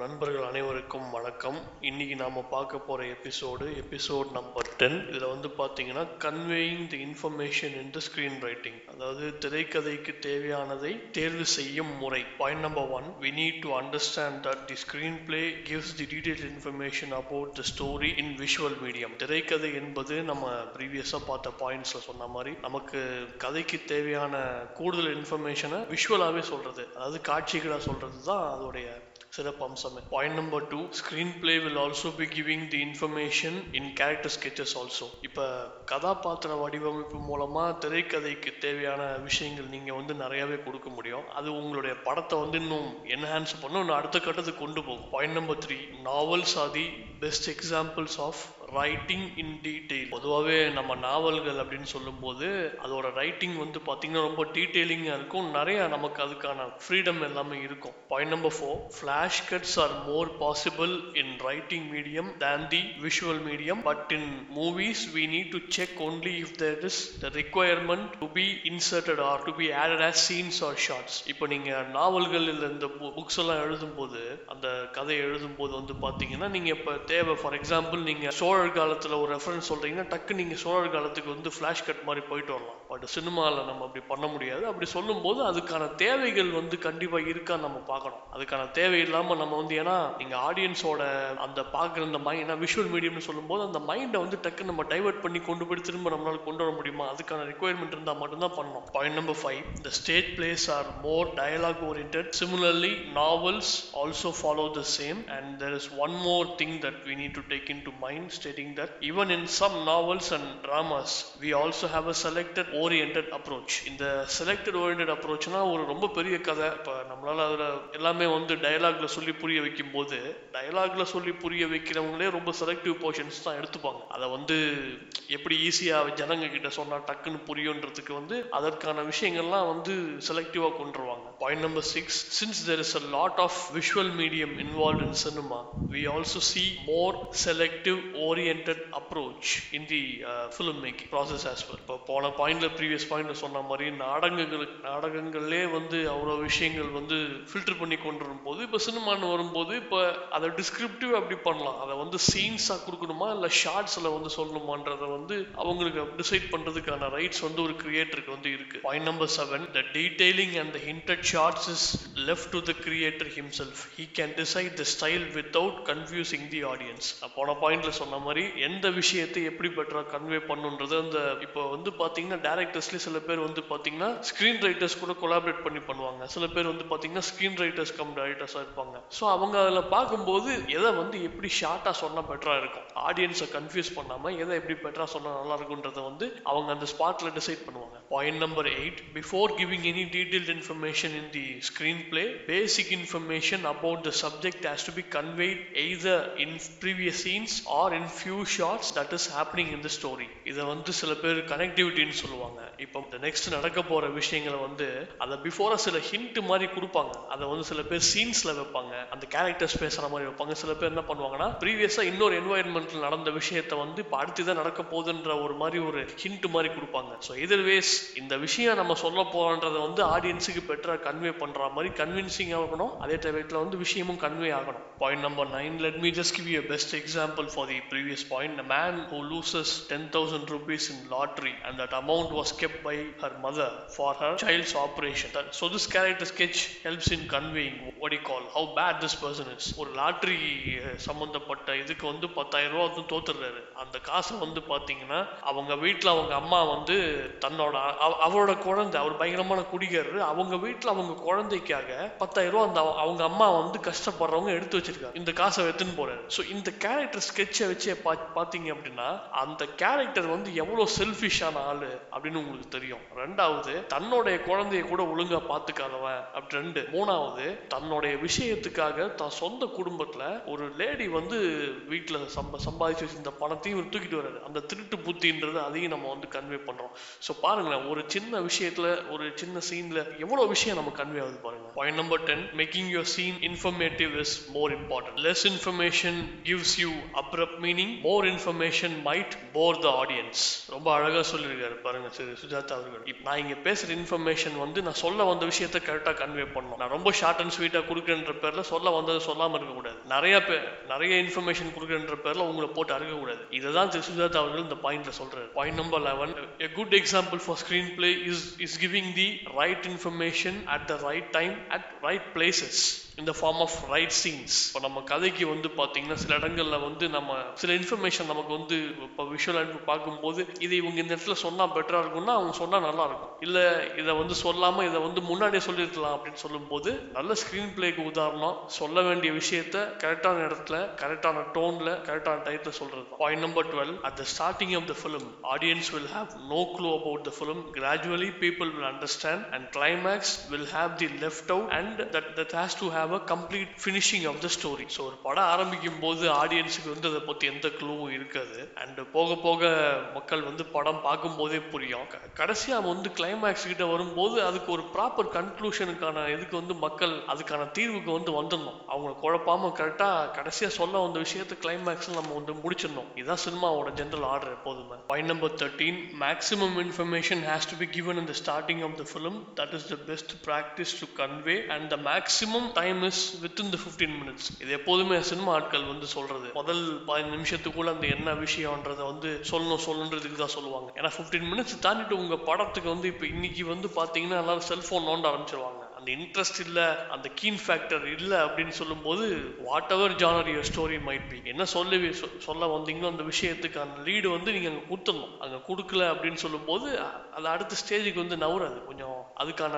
நண்பர்கள் அனைவருக்கும் வணக்கம். இன்னைக்கு நாம பார்க்க போற எபிசோடு எபிசோட் நம்பர் டென் இதுல வந்து பாத்தீங்கன்னா conveying the information in the screenwriting அதாவது திரைக்கதைக்கு தேவையானதை தேர்வு செய்யும் முறை. Point number one we need to understand that the screenplay gives the detail information about the story in visual medium திரைக்கதை என்பது நம்ம ப்ரீவியஸா பார்த்த பாயிண்ட்ஸ்ல சொன்ன மாதிரி நமக்கு கதைக்கு தேவையான கூடுதல் இன்ஃபர்மேஷனை விஷுவலாவே சொல்றது. அதாவது காட்சிகளாக சொல்றது தான் அதோடைய சிறப்பம்சம் point number two screenplay will also be giving the information in character sketches also இப்போ கதாபாத்திர வடிவமைப்பு மூலமாக திரைக்கதைக்கு தேவையான விஷயங்கள் நீங்கள் வந்து நிறையாவே கொடுக்க முடியும். அது உங்களுடைய படத்தை வந்து இன்னும் என்ஹான்ஸ் பண்ணும் இன்னும் அடுத்த கட்டத்துக்கு கொண்டு போகும். Point number three novels are the best examples of writing in detail பொதுவாகவே நம்ம நாவல்கள் அப்படின்னு சொல்லும்போது அதோட ரைட்டிங் வந்து பார்த்தீங்கன்னா ரொம்ப டீட்டெயிலிங்காக இருக்கும். நிறையா நமக்கு அதுக்கான ஃப்ரீடம் எல்லாமே இருக்கும். Point number four flash cuts are more possible in writing medium than the visual medium but in movies we need to check only if there is the requirement to be inserted or to be added as scenes or shots இப்போ நீங்கள் நாவல்கள் இல்லை இந்த books எல்லாம் எழுதும்போது அந்த கதை எழுதும்போது வந்து பார்த்தீங்கன்னா நீங்கள் இப்போ தேவை. ஃபார் எக்ஸாம்பிள் நீங்கள் சோழர் காலத்தில் ஒரு ரெஃபரன்ஸ் சொல்கிறீங்கன்னா டக்கு நீங்கள் சோழர் காலத்துக்கு வந்து ஃப்ளாஷ் கட் மாதிரி போயிட்டு வரலாம். பட் சினிமாவில் நம்ம அப்படி பண்ண முடியாது. அப்படி சொல்லும்போது அதுக்கான தேவைகள் வந்து கண்டிப்பாக இருக்கான்னு நம்ம பார்க்கணும். அதுக்கான தேவை இல்லாமல் நம்ம வந்து ஏன்னா நீங்கள் ஆடியன்ஸோட அந்த பார்க்குற அந்த மைண்ட் ஏன்னா விஷுவல் மீடியம்னு சொல்லும்போது அந்த மைண்டை வந்து டக்கு நம்ம டைவர்ட் பண்ணி கொண்டு போய் திரும்ப நம்மளால கொண்டு வர முடியுமா? அதுக்கான ரெக்குயர்மெண்ட் இருந்தால் மட்டும்தான் பண்ணணும். Point number five the stage plays are more dialogue orient similarly novels also follow the same and there is one more thing that we need to take into mind stating that even in some novels and dramas we also have a selected orient approach இந்த selected orient அப்ரோச்னா ஒரு ரொம்ப பெரிய கதை. இப்போ நம்மளால் அதில் எல்லாமே வந்து டயலாக்ல சொல்லி புரிய வைக்கும் போது டயலாக்ல சொல்லி புரிய வைக்கிறவங்களே ரொம்ப செலக்டிவ் போர்ஷன்ஸ் தான் எடுத்துப்பாங்க. அதை வந்து எப்படி ஈஸியாக ஜனங்க கிட்ட சொன்னால் டக்குன்னு புரியுன்றதுக்கு வந்து அதற்கான விஷயங்கள்லாம் வந்து செலக்டிவாக கொண்டுருவாங்க point number six since there is a lot of visual medium involve in cinema we also see more selective orient approach in the film making process as well இப்போ போன பாயிண்ட்ல ப்ரீவியஸ் பாயிண்ட்ல சொன்ன மாதிரி நாடகங்களுக்கு நாடகங்கள்லே வந்து அவ்வளோ விஷயங்கள் வந்து ஃபில்டர் பண்ணி கொண்டு வரும்போது இப்போ சினிமான்னு வரும்போது இப்போ அதை டிஸ்கிரிப்டிவ் அப்படி பண்ணலாம். அதை வந்து சீன்ஸாக கொடுக்கணுமா? இல்லை ஷார்ட்ஸில் வந்து சொல்லணுமான்றதை வந்து அவங்களுக்கு டிசைட் பண்ணுறதுக்கான ரைட்ஸ் வந்து ஒரு கிரியேட்டருக்கு வந்து இருக்கு. Point number seven the detailing and the hinted shots is left to the creator himself he can decide the style without confusing the audience போன பாயிண்ட்ல சொன்ன மாதிரி எந்த விஷயத்தை எப்படி பெட்டராக கன்வே பண்ணுன்றது அந்த இப்போ வந்து பார்த்தீங்கன்னா டேரக்டர்ஸ்ல சில பேர் வந்து பார்த்தீங்கன்னா ஸ்க்ரீன் ரைட்டர்ஸ் கூட கொலாபரேட் பண்ணி பண்ணுவாங்க. சில பேர் வந்து பார்த்தீங்கன்னா ஸ்க்ரீன் ரைட்டர்ஸ் கம் ரைட்டர்ஸா இருப்பாங்க. ஸோ அவங்க அதில் பார்க்கும்போது எதை வந்து எப்படி ஷார்ட்டாக சொன்னால் பெட்டராக இருக்கும்? ஆடியன்ஸை கன்ஃபியூஸ் பண்ணாமல் எதை எப்படி பெட்டராக சொன்னால் நல்லா இருக்குன்றதை வந்து அவங்க அந்த ஸ்பாட்டில் டிசைட் பண்ணுவாங்க. Point number eight before giving any detailed information in the screenplay basic information about the subject has to be conveyed either in previous scenes or in few shots that is happening in the story இதை வந்து சில பேர் கனெக்டிவிட்டின்னு சொல்லுவாங்க. இப்போ இந்த next நடக்க போற விஷயங்களை வந்து அதை பிஃபோர சில ஹிண்ட் மாதிரி கொடுப்பாங்க. அதை வந்து சில பேர் சீன்ஸ்ல வைப்பாங்க. அந்த கேரக்டர்ஸ் பேசுற மாதிரி வைப்பாங்க. சில பேர் என்ன பண்ணுவாங்கன்னா ப்ரீவியஸா இன்னொரு என்வாயன்மெண்ட்ல நடந்த விஷயத்த வந்து இப்போ அடுத்துதான் நடக்க போகுதுன்ற ஒரு மாதிரி ஒரு ஹிண்ட் மாதிரி கொடுப்பாங்க. ஸோ இதர் வேஸ் இந்த விஷயம் நம்ம சொல்ல போறோன்றதை வந்து ஆடியன்ஸுக்கு பெட்டரா கன்வே பண்ற மாதிரி கன்வின்சிங் ஆகணும் அதே டயத்தில் வந்து விஷயமும் கன்வே ஆகணும். Point number nine let me just give you best example for the previous point man who loses ten thousand rupees in lottery and that amount was kept by her mother for her child's operation. So this character sketch helps in conveying what do you call how bad this person is. ஒரு lottery சம்மந்தப்பட்ட இதுக்கு வந்து பத்தாயிரம் ரூபா வந்து தோத்துடுறாரு. அந்த காசை வந்து பார்த்தீங்கன்னா அவங்க வீட்டில் அவங்க அம்மா வந்து தன்னோட அவரோட குழந்தை அவர் பயங்கரமான குடிகாரரு. அவங்க வீட்டில் அவங்க குழந்தைக்காக பத்தாயிரம் ரூபா அந்த அவங்க அம்மா வந்து கஷ்டப்படுறவங்க எடுத்து வச்சிருக்காங்க. இந்த காசை எடுத்துன்னு போறாரு. ஸோ இந்த கேரக்டர் ஸ்கெட்சை வச்சே பா பார்த்தீங்க அப்படின்னா அந்த கேரக்டர் வந்து எவ்வளோ செல்ஃபிஷான ஆளு அப்படின்னு உங்களுக்கு தெரியும். ரெண்டாவது தன்னுடைய குழந்தைய கூட ஒழுங்கா பார்த்துக்காதவன் அப்படி ரெண்டு. மூணாவது தன்னுடைய விஷயத்துக்காக தான் சொந்த குடும்பத்துல ஒரு லேடி வந்து வீட்டுல சம்ப சம்பாதிச்சு வச்சிருந்த பணத்தையும் தூக்கிட்டு வர்றாரு. அந்த திருட்டு புத்தின்றது அதையும் நம்ம வந்து கன்வே பண்றோம். ஸோ பாருங்களேன் ஒரு சின்ன விஷயத்துல ஒரு சின்ன சீன்ல எவ்வளவு விஷயம் நம்ம கன்வே ஆகுது பாருங்க. Point number ten making your scene informative is more important less information gives you abrupt meaning more information might bore the audience ரொம்ப அழகா சொல்லியிருக்காரு பாருங்க. திரு சுஜாதா அவர்கள் நான் இங்க பேசுற இன்ஃபர்மேஷன் வந்து நான் சொல்ல வந்த விஷயத்தை கரெக்டா கன்வே பண்ணணும். நான் ரொம்ப ஷார்ட் அண்ட் ஸ்வீட்டா கொடுக்குறன்ற பேர்ல சொல்ல வந்ததை சொல்லாம இருக்க கூடாது நிறைய பேர் நிறைய இன்ஃபர்மேஷன் கொடுக்குறன்ற பேர்ல உங்களை போட்டு அறுக்க கூடாது இதை தான் திரு சுஜாதா அவர்கள் இந்த பாயிண்ட்ல சொல்றாரு. Point number eleven a good example for screenplay is is giving the right information at the right time at right places. in இந்த ஃபார்ம் ஆஃப் ரைட் சீன்ஸ் இப்போ நம்ம கதைக்கு வந்து பார்த்தீங்கன்னா சில இடங்களில் வந்து நம்ம சில இன்ஃபர்மேஷன் நமக்கு வந்து இப்போ விஷுவல் அனுப்பி பார்க்கும்போது இது இவங்க இந்த இடத்துல சொன்னால் பெட்டராக இருக்கும்னா அவங்க சொன்னால் நல்லா இருக்கும் இதை வந்து சொல்லாமல் இதை வந்து முன்னாடியே சொல்லியிருக்கலாம் அப்படின்னு சொல்லும்போது நல்ல ஸ்க்ரீன் பிளேக்கு உதாரணம் சொல்ல வேண்டிய விஷயத்த கரெக்டான இடத்துல கரெக்டான டோனில் கரெக்டான டயத்துல சொல்கிறது point number twelve at the starting of the film audience will have no clue about the film gradually people will understand and climax will have the left out and that that has to have a complete finishing of the story so ஒரு படம் ஆரம்பிக்கும் போது ஆடியன்ஸுக்கு வந்து அதை பற்றி எந்த க்ளூவும் இருக்காது. அண்ட் போக போக மக்கள் வந்து படம் பார்க்கும் போதே புரியும் கடைசியாக அவன் வந்து கிளைமேக்ஸ் கிட்ட வரும்போது அதுக்கு ஒரு ப்ராப்பர் கன்க்ளூஷனுக்கான இதுக்கு வந்து மக்கள் அதுக்கான தீர்வுக்கு வந்து வந்துடணும். அவங்க குழப்பாம கரெக்டாக கடைசியா சொல்ல வந்த விஷயத்தை கிளைமேக்ஸ் நம்ம வந்து முடிச்சிடணும். இதுதான் சினிமாவோட ஜென்ரல் ஆர்டர் எப்போதுமே. Point number thirteen maximum information has to be given in the starting of the film that is the best practice to convey and the maximum time miss within within the 15 minutes. இது எப்போதுமே cinema ஆட்கள் வந்து சொல்றது. முதல் பதினஞ்சு நிமிஷத்துக்குள்ள அந்த என்ன விஷயம்ன்றதை வந்து சொல்லணும் சொல்லணுன்றதுக்கு தான் சொல்லுவாங்க. ஏன்னா 15 மினிட்ஸ் தாண்டிட்டு உங்க படத்துக்கு வந்து இப்போ இன்னைக்கு வந்து பாத்தீங்கன்னா எல்லாரும் செல்போன் நோண்ட ஆரம்பிச்சிருவாங்க. அந்த இன்ட்ரெஸ்ட் இல்லை அந்த கீன் ஃபேக்டர் இல்லை அப்படின்னு சொல்லும்போது whatever genre your story might be என்ன சொல்லி சொல்ல வந்தீங்களோ அந்த விஷயத்துக்கான லீடு வந்து நீங்கள் அங்கே கொடுத்துடணும். அங்கே கொடுக்கல அப்படின்னு சொல்லும்போது அது அடுத்த ஸ்டேஜுக்கு வந்து நவுறாது. கொஞ்சம் அதுக்கான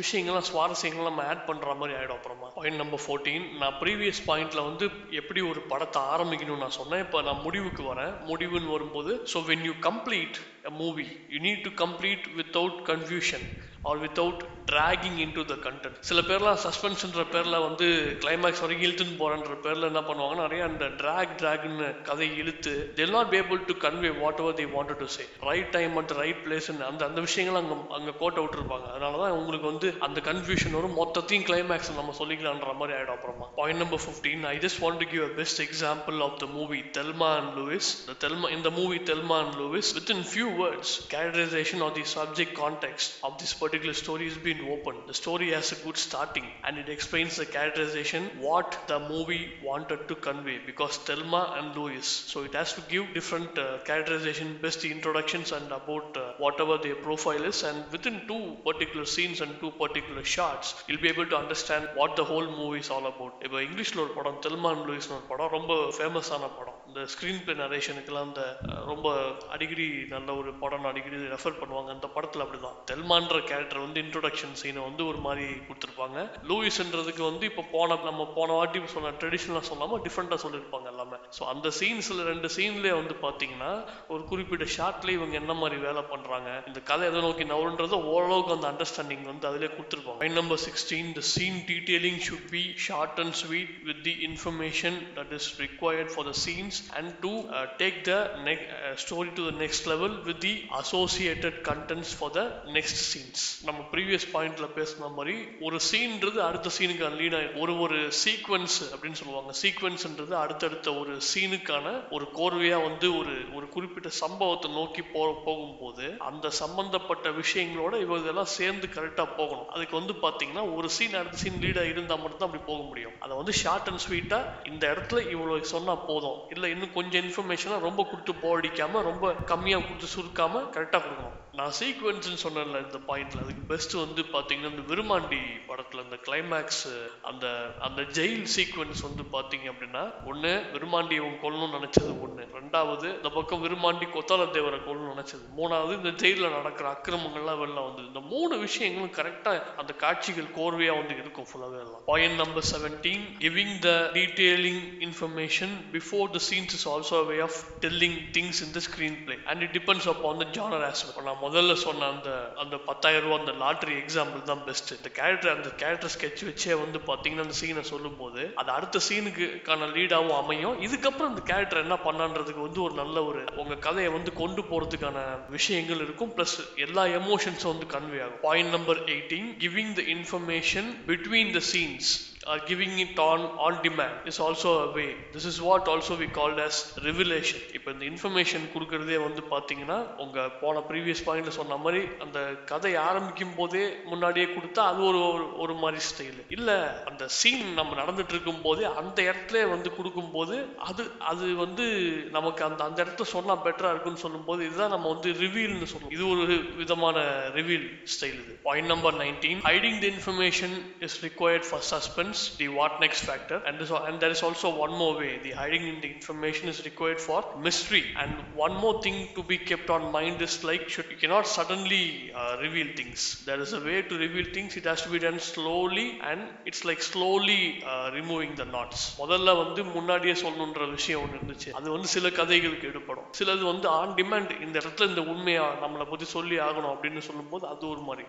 விஷயங்கள்லாம் சுவாரஸ்யங்கள்லாம் நம்ம ஆட் பண்ற மாதிரி ஆயிடும் அப்புறமா. பாயிண்ட் நம்பர் ஃபோர்டீன் நான் ப்ரீவியஸ் பாயிண்ட்ல வந்து எப்படி ஒரு படத்தை ஆரம்பிக்கணும்னு நான் சொன்னேன். இப்போ நான் முடிவுக்கு வரேன். முடிவுன்னு வரும்போது so when you complete a movie you need to complete without confusion or without dragging into the content சில பேர்லாம் சஸ்பென்ஷன்ற பேரில் வந்து கிளைமேக்ஸ் வரைக்கும் இழுத்துன்னு போகிறன்ற பேரில் என்ன பண்ணுவாங்க நிறைய அந்த ட்ராக் டிராக்னு கதை இழுத்து they'll not be to convey what whatever they wanted to say right time at right right அந்த அந்த விஷயங்கள் அங்கே அங்கே கோட்டை விட்டுருப்பாங்க அதனால தான் உங்களுக்கு வந்து அந்த கன்ஃபியூஷன் வரும் மொத்தத்தையும் கிளைமேக்ஸ் நம்ம சொல்லிக்கலான்ற மாதிரி ஆயிடும் அப்புறமா. Point number fifteen I just want to give a best example of the movie Thelma and Louise the Thelma இந்த movie Thelma and Louise within few words characterization or the subject context of this particular story is being opened the story has a good starting and it explains the characterization what the movie wanted to convey because Thelma and Louis so it has to give different uh, characterization best the introductions and about uh, whatever their profile is and within two particular scenes and two particular shots you'll be able to understand what the whole movie is all about இப்போ இங்கிலீஷ்ல ஒரு படம் Thelma and லூயிஸ்னு ஒரு படம் ரொம்ப ஃபேமஸான படம் இந்த ஸ்க்ரீன் பிளே நரேஷனுக்கெல்லாம் அந்த ரொம்ப அடிக்கடி நல்ல ஒரு படம் அடிக்கடி ரெஃபர் பண்ணுவாங்க. அந்த படத்தில் அப்படிதான். தெல்மான்ற கேரக்டர் வந்து இன்ட்ரோடக்ஷன் சீனை வந்து ஒரு மாதிரி கொடுத்துருப்பாங்க. லூயிஸ்ன்றதுக்கு வந்து இப்போ போன நம்ம போன வாட்டி சொன்ன ட்ரெடிஷ்னலாக சொல்லாமல் டிஃப்ரெண்ட்டாக சொல்லியிருப்பாங்க எல்லாமே. ஸோ அந்த சீன்ஸில் ரெண்டு சீன்லேயே வந்து பார்த்தீங்கன்னா ஒரு குறிப்பிட்ட ஷார்ட்லேயே இவங்க என்ன மாதிரி வேலை பண்ணுறாங்க இந்த கதை எதை நோக்கி நவருன்றது ஓரளவுக்கு அந்த அண்டர்ஸ்டாண்டிங் வந்து அதிலே கொடுத்துருப்பாங்க. Point number sixteen the scene detailing should be short and sweet with the information that is required for the scenes and to uh, take the ne- uh, story to the next level with the associated contents for the next scenes. நம்ம previous பாயிண்ட்ல பேசின மாதிரி ஒரு சீன்றது அடுத்த சீனுக்கான lead ஒரு ஒரு sequence அப்படின்னு சொல்லுவாங்க. சீக்வன்ஸ்ன்றது அடுத்தடுத்த ஒரு சீனுக்கான ஒரு கோர்வையா வந்து ஒரு ஒரு குறிப்பிட்ட சம்பவத்தை நோக்கி போ போகும்போது அந்த சம்பந்தப்பட்ட விஷயங்களோட இவங்க இதெல்லாம் சேர்ந்து கரெக்டா போகணும். அதுக்கு வந்து பாத்தீங்கன்னா ஒரு சீன் அடுத்த சீன் லீடா இருந்தா மட்டும் தான் அப்படி போக முடியும். அதை வந்து ஷார்ட் அண்ட் ஸ்வீட்டா இந்த இடத்துல இவ்வளவு சொன்னா போதும். இல்லை இன்னும் கொஞ்சம் இன்ஃபர்மேஷனா ரொம்ப கொடுத்து போடிக்காமல் ரொம்ப கம்மியா கொடுத்து சுருக்காம கரெக்டா கொடுக்கணும். நான் சீக்வன்ஸ்னு சொன்னேன்ல இந்த பாயிண்ட்ல அதுக்கு பெஸ்ட் வந்து பாத்தீங்கன்னா இந்த விருமாண்டி படத்துல இந்த கிளைமேக்ஸ் அந்த அந்த ஜெயில் சீக்வன்ஸ் வந்து பாத்தீங்க அப்படின்னா ஒண்ணு விருமாண்டி இவங்க கொல்லணும்னு நினைச்சது ஒண்ணு. ரெண்டாவது இந்த பக்கம் விருமாண்டி கொத்தால தேவரை கொல்லணும்னு நினைச்சது. மூணாவது இந்த ஜெயில நடக்கிற அக்கிரமங்கள்லாம் வெளில வந்தது. இந்த மூணு விஷயங்களும் கரெக்டா அந்த காட்சிகள் கோர்வையா வந்து இருக்கும் ஃபுல்லாவே எல்லாம். Point number seventeen giving the detailing information before the scenes is also way of telling things in the screenplay and it depends upon the genre as நம்ம முதல்ல சொன்ன அந்த அந்த பத்தாயிரம் ரூபா அந்த லாட்டரி எக்ஸாம்பிள் தான் பெஸ்ட் இந்த கேரக்டர் அந்த கேரக்டர் ஸ்கெட்ச் வச்சே வந்து பாத்தீங்கன்னா அந்த சீனை சொல்லும் போது அது அடுத்த சீனுக்குக்கான லீடாவும் அமையும். இதுக்கப்புறம் அந்த கேரக்டர் என்ன பண்ணான்றதுக்கு வந்து ஒரு நல்ல ஒரு உங்க கதையை வந்து கொண்டு போறதுக்கான விஷயங்கள் இருக்கும். பிளஸ் எல்லா எமோஷன்ஸும் வந்து கன்வே ஆகும். Point number eighteen giving the information between the scenes or giving it on on demand is also a way. This is what also we called as revelation. இப்போ இந்த இன்ஃபர்மேஷன் கொடுக்கறதே வந்து பாத்தீங்கன்னா உங்க போன ப்ரீவியஸ் பாயிண்ட்ல சொன்ன மாதிரி அந்த கதை ஆரம்பிக்கும் போதே முன்னாடியே கொடுத்தா அது ஒரு ஒரு- ஒரு மாதிரி ஸ்டைல் இல்ல அந்த சீன் நம்ம நடந்துட்டு இருக்கும் போதே அந்த இடத்துல வந்து கொடுக்கும் போது அது அது வந்து நமக்கு அந்த அந்த இடத்துல சொன்னா பெட்டரா இருக்கும்னு சொல்லும்போது இதுதான் நம்ம வந்து ரிவீல்னு சொல்லுவோம். இது ஒரு விதமான ரிவீல் ஸ்டைல் இது. Point number nineteen hiding the information is required for suspense determines the what next factor and, this, and there is also one more way the hiding in the information is required for mystery and one more thing to be kept on mind is like should, you cannot suddenly uh, reveal things there is a way to reveal things it has to be done slowly and it's like slowly uh, removing the knots முதல்ல வந்து முன்னாடியே சொல்லணுன்ற விஷயம் ஒன்று இருந்துச்சு அது வந்து சில கதைகளுக்கு எடுப்படும் சிலது வந்து ஆன் டிமாண்ட் இந்த இடத்துல இந்த உண்மையா நம்மளை பத்தி சொல்லி ஆகணும் அப்படின்னு சொல்லும்போது அது ஒரு மாதிரி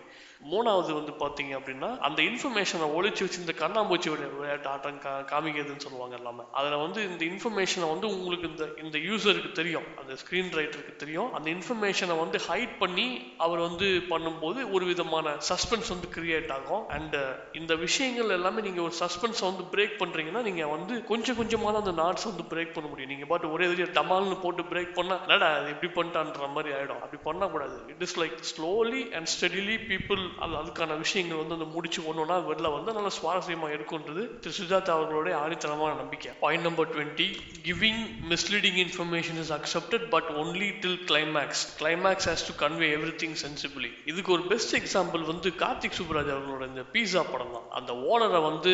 மூணாவது வந்து பாத்தீங்க அப்படின்னா அந்த இன்ஃபர்மேஷனை ஒழிச்சு வச்சு இந்த கண்ணாம்பூச்சி விளையா- விளையாட்டு ஆட்டம் கா காமிக்கிறதுன்னு சொல்லுவாங்க எல்லாமே. அதில் வந்து இந்த இன்ஃபர்மேஷனை வந்து உங்களுக்கு இந்த இந்த யூசருக்கு தெரியும். அந்த ஸ்க்ரீன் ரைட்டருக்கு தெரியும். அந்த இன்ஃபர்மேஷனை வந்து ஹைட் பண்ணி அவர் வந்து பண்ணும்போது ஒரு விதமான சஸ்பென்ஸ் வந்து கிரியேட் ஆகும். அண்ட் இந்த விஷயங்கள் எல்லாமே நீங்கள் ஒரு சஸ்பென்ஸை வந்து பிரேக் பண்ணுறீங்கன்னா நீங்கள் வந்து கொஞ்சம் கொஞ்சமாக தான் அந்த நாட்ஸ் வந்து பிரேக் பண்ண முடியும். நீங்கள் பாட்டு ஒரே தடவை டமால்னு போட்டு பிரேக் பண்ணா என்னடா அது எப்படி பண்ணிட்டான்ற மாதிரி ஆகிடும் அப்படி பண்ணக்கூடாது it is like slowly and steadily people அது அதுக்கான விஷயங்கள் வந்து அந்த முடிச்சு ஒன்றுனா வெளில வந்து சுவாரஸ்யமாக இருக்கும் இருக்குன்றது திரு சுஜாதா அவர்களுடைய ஆணித்தனமான நம்பிக்கை. Point number twenty giving misleading information is accepted but only till climax climax has to convey everything sensibly இதுக்கு ஒரு பெஸ்ட் எக்ஸாம்பிள் வந்து கார்த்திக் சுப்ராஜ் அவர்களோட இந்த பீஸா படம் தான். அந்த ஓனரை வந்து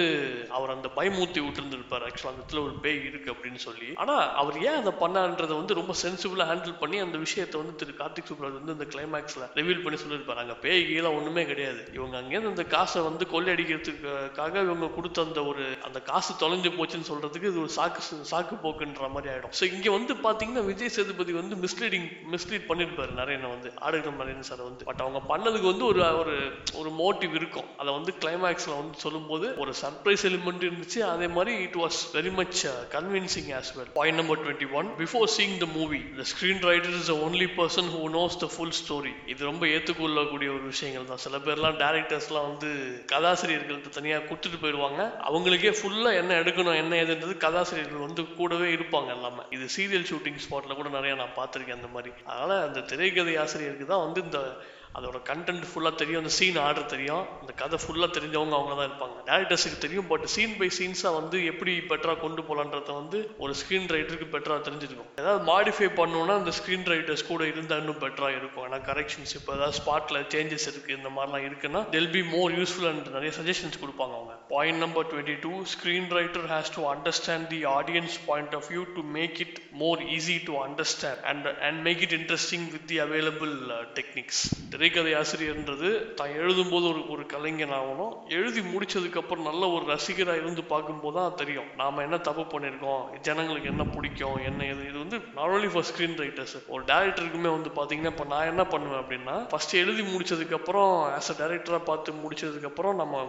அவர் அந்த பயமூத்தி விட்டுருந்துருப்பார். ஆக்சுவலாக அந்த இடத்துல ஒரு பேய் இருக்கு அப்படின்னு சொல்லி. ஆனா அவர் ஏன் அதை பண்ணான்றதை வந்து ரொம்ப சென்சிபிளா ஹேண்டில் பண்ணி அந்த விஷயத்தை வந்து திரு கார்த்திக் சுப்ராஜ் வந்து அந்த கிளைமேக்ஸில் ரிவீல் பண்ணி சொல்லியிருப்பார். அங்கே பேய் கீழே ஒண்ணுமே கிடையாது. இவங்க அங்கேருந்து அந்த காசை வந்து கொள்ளையடிக்கிறதுக்காக இவங்க கொடுத்த அந்த ஒரு அந்த காசு தொலைஞ்சு போச்சுன்னு சொல்றதுக்கு இது ஒரு சாக்கு சாக்கு போக்குன்ற மாதிரி ஆயிடும். ஸோ இங்க வந்து பாத்தீங்கன்னா விஜய் சேதுபதி வந்து மிஸ்லீடிங் மிஸ்லீட் பண்ணிருப்பாரு நரேனை வந்து ஆடுகிற நரேன் சார் வந்து. பட் அவங்க பண்ணதுக்கு வந்து ஒரு ஒரு ஒரு மோட்டிவ் இருக்கும். அதை வந்து கிளைமேக்ஸ்ல வந்து சொல்லும்போது ஒரு சர்ப்ரைஸ் எலிமெண்ட் இருந்துச்சு. அதே மாதிரி it was very much convincing as well point number twenty one before seeing the movie the screen writer is only person who knows the full story இது ரொம்ப ஏற்றுக்கொள்ளக்கூடிய ஒரு விஷயங்கள் தான். சில பேர்லாம் டேரக்டர்ஸ்லாம் வந்து கதாசிரியர்கள்ட்ட தனியாக கொடுத்துட்டு போயிடுவாங்க. அவங்களுக்கே ஃபுல்லாக என்ன எடுக்கணும் என்ன ஏதுன்றது கதாசிரியர்கள் வந்து கூடவே இருப்பாங்க எல்லாமே. இது சீரியல் ஷூட்டிங் ஸ்பாட்டில் கூட நிறையா நான் பார்த்துருக்கேன் அந்த மாதிரி. அதனால் அந்த திரைக்கதை ஆசிரியருக்கு தான் வந்து இந்த அதோட கண்டென்ட் ஃபுல்லாக தெரியும் அந்த சீன் ஆர்டர் தெரியும். அந்த கதை ஃபுல்லாக தெரிஞ்சவங்க அவங்க தான் இருப்பாங்க டேரக்டர்ஸுக்கு தெரியும் பட் சீன் பை சீன்ஸாக வந்து எப்படி பெட்டராக கொண்டு போகலான்றத வந்து ஒரு ஸ்க்ரீன் ரைட்டருக்கு பெட்டராக தெரிஞ்சிருக்கும் ஏதாவது மாடிஃபை பண்ணணும்னா அந்த ஸ்க்ரீன் ரைட்டர்ஸ் கூட இருந்தால் இன்னும் பெட்டராக இருக்கும். ஏன்னா கரெக்ஷன்ஸ் இப்போ ஏதாவது ஸ்பாட்டில் சேஞ்சஸ் இருக்குது இந்த மாதிரிலாம் இருக்குன்னா they'll be more useful and நிறைய சஜஷன்ஸ் கொடுப்பாங்க அவங்க. Point number twenty two screen writer has to understand the audience point of view to make it more easy to understand and and make it interesting with the available techniques திரைக்கதை ஆசிரியர்ன்றது தான் எழுதும்போது ஒரு ஒரு கலைஞன் ஆகணும். எழுதி முடிச்சதுக்கப்புறம் நல்ல ஒரு ரசிகராக இருந்து பார்க்கும்போது தான் தெரியும். நாம் என்ன தப்பு பண்ணியிருக்கோம்? ஜனங்களுக்கு என்ன பிடிக்கும்? என்ன இது இது வந்து not only for screen writers ஒரு டேரக்டருக்குமே வந்து பார்த்தீங்கன்னா இப்போ நான் என்ன பண்ணுவேன் அப்படின்னா ஃபஸ்ட்டு எழுதி முடிச்சதுக்கப்புறம் ஆஸ் அ டேரக்டராக பார்த்து முடிச்சதுக்கப்புறம் நம்ம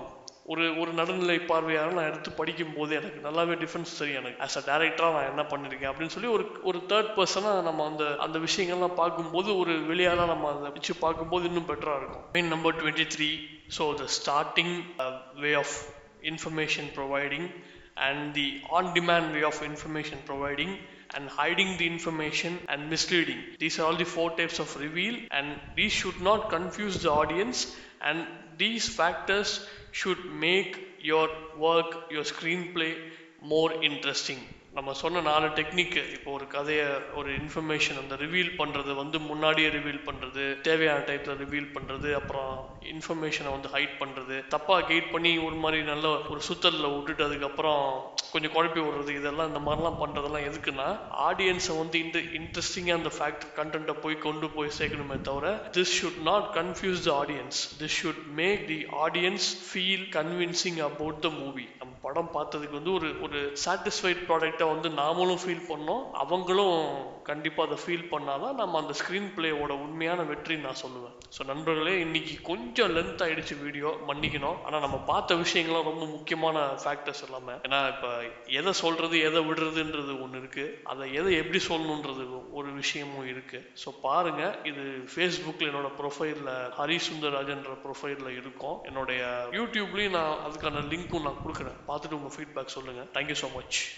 ஒரு ஒரு நடுநிலை பார்வையாக நான் எடுத்து படிக்கும் போது எனக்கு நல்லாவே டிஃப்ரென்ஸ் தெரியும் எனக்கு. ஆஸ் அ டேரக்டராக நான் என்ன பண்ணியிருக்கேன் அப்படின்னு சொல்லி ஒரு ஒரு தேர்ட் பர்சனாக நம்ம அந்த அந்த விஷயங்கள்லாம் பார்க்கும்போது ஒரு வெளியால நம்ம அதை வச்சு பார்க்கும்போது இன்னும் பெட்டராக இருக்கும். Main number twenty three so the starting way of information providing and the on demand way of information providing and hiding the information and misleading. These are all the four types of reveal and these should not confuse the audience and these factors should make your work, your screenplay more interesting. நம்ம சொன்ன நாலு டெக்னிக்கு இப்போ ஒரு கதையை ஒரு information அந்த reveal பண்ணுறது வந்து முன்னாடியே ரிவீல் பண்ணுறது தேவையான டைப்பில் ரிவீல் பண்ணுறது அப்புறம் இன்ஃபர்மேஷனை வந்து ஹைட் பண்ணுறது தப்பாக கைட் பண்ணி ஒரு மாதிரி நல்ல ஒரு சுத்தல்ல விட்டுட்டு அதுக்கப்புறம் கொஞ்சம் குழப்பி விடுறது இதெல்லாம் இந்த மாதிரிலாம் பண்ணுறதெல்லாம் எதுக்குன்னா ஆடியன்ஸை வந்து இந்த இன்ட்ரெஸ்டிங்காக அந்த ஃபேக்ட் கண்டென்ட்டை போய் கொண்டு போய் சேர்க்கணுமே தவிர this should not confuse the audience this should make the audience feel convincing about the movie நம்ம படம் பார்த்ததுக்கு வந்து ஒரு ஒரு சாட்டிஸ்ஃபைட் ப்ராடக்ட் வந்து நாமளும் ஃபீல் பண்ணோம். அவங்களும் கண்டிப்பாக அதை ஃபீல் பண்ணாதான் நம்ம அந்த ஸ்க்ரீன் பிளேயோட உண்மையான வெற்றின்னு நான் சொல்லுவேன். ஸோ நண்பர்களே இன்னைக்கு கொஞ்சம் லென்த் ஆயிடுச்சு வீடியோ மன்னிக்கணும். ஆனால் நம்ம பார்த்த விஷயங்கள்லாம் ரொம்ப முக்கியமான ஃபேக்டர்ஸ் எல்லாமே. ஏன்னா இப்போ எதை சொல்றது எதை விடுறதுன்றது ஒன்று இருக்கு. அதை எதை எப்படி சொல்லணுன்றது ஒரு விஷயமும் இருக்கு. ஸோ பாருங்க இது ஃபேஸ்புக்கில் என்னோட ப்ரொஃபைலில் ஹரி சுந்தரராஜன்ற ப்ரொஃபைலில் இருக்கும். என்னுடைய யூடியூப்லேயும் நான் அதுக்கான லிங்க்கும் நான் கொடுக்குறேன். பார்த்துட்டு உங்கள் ஃபீட்பேக் சொல்லுங்கள் தேங்க்யூ ஸோ மச்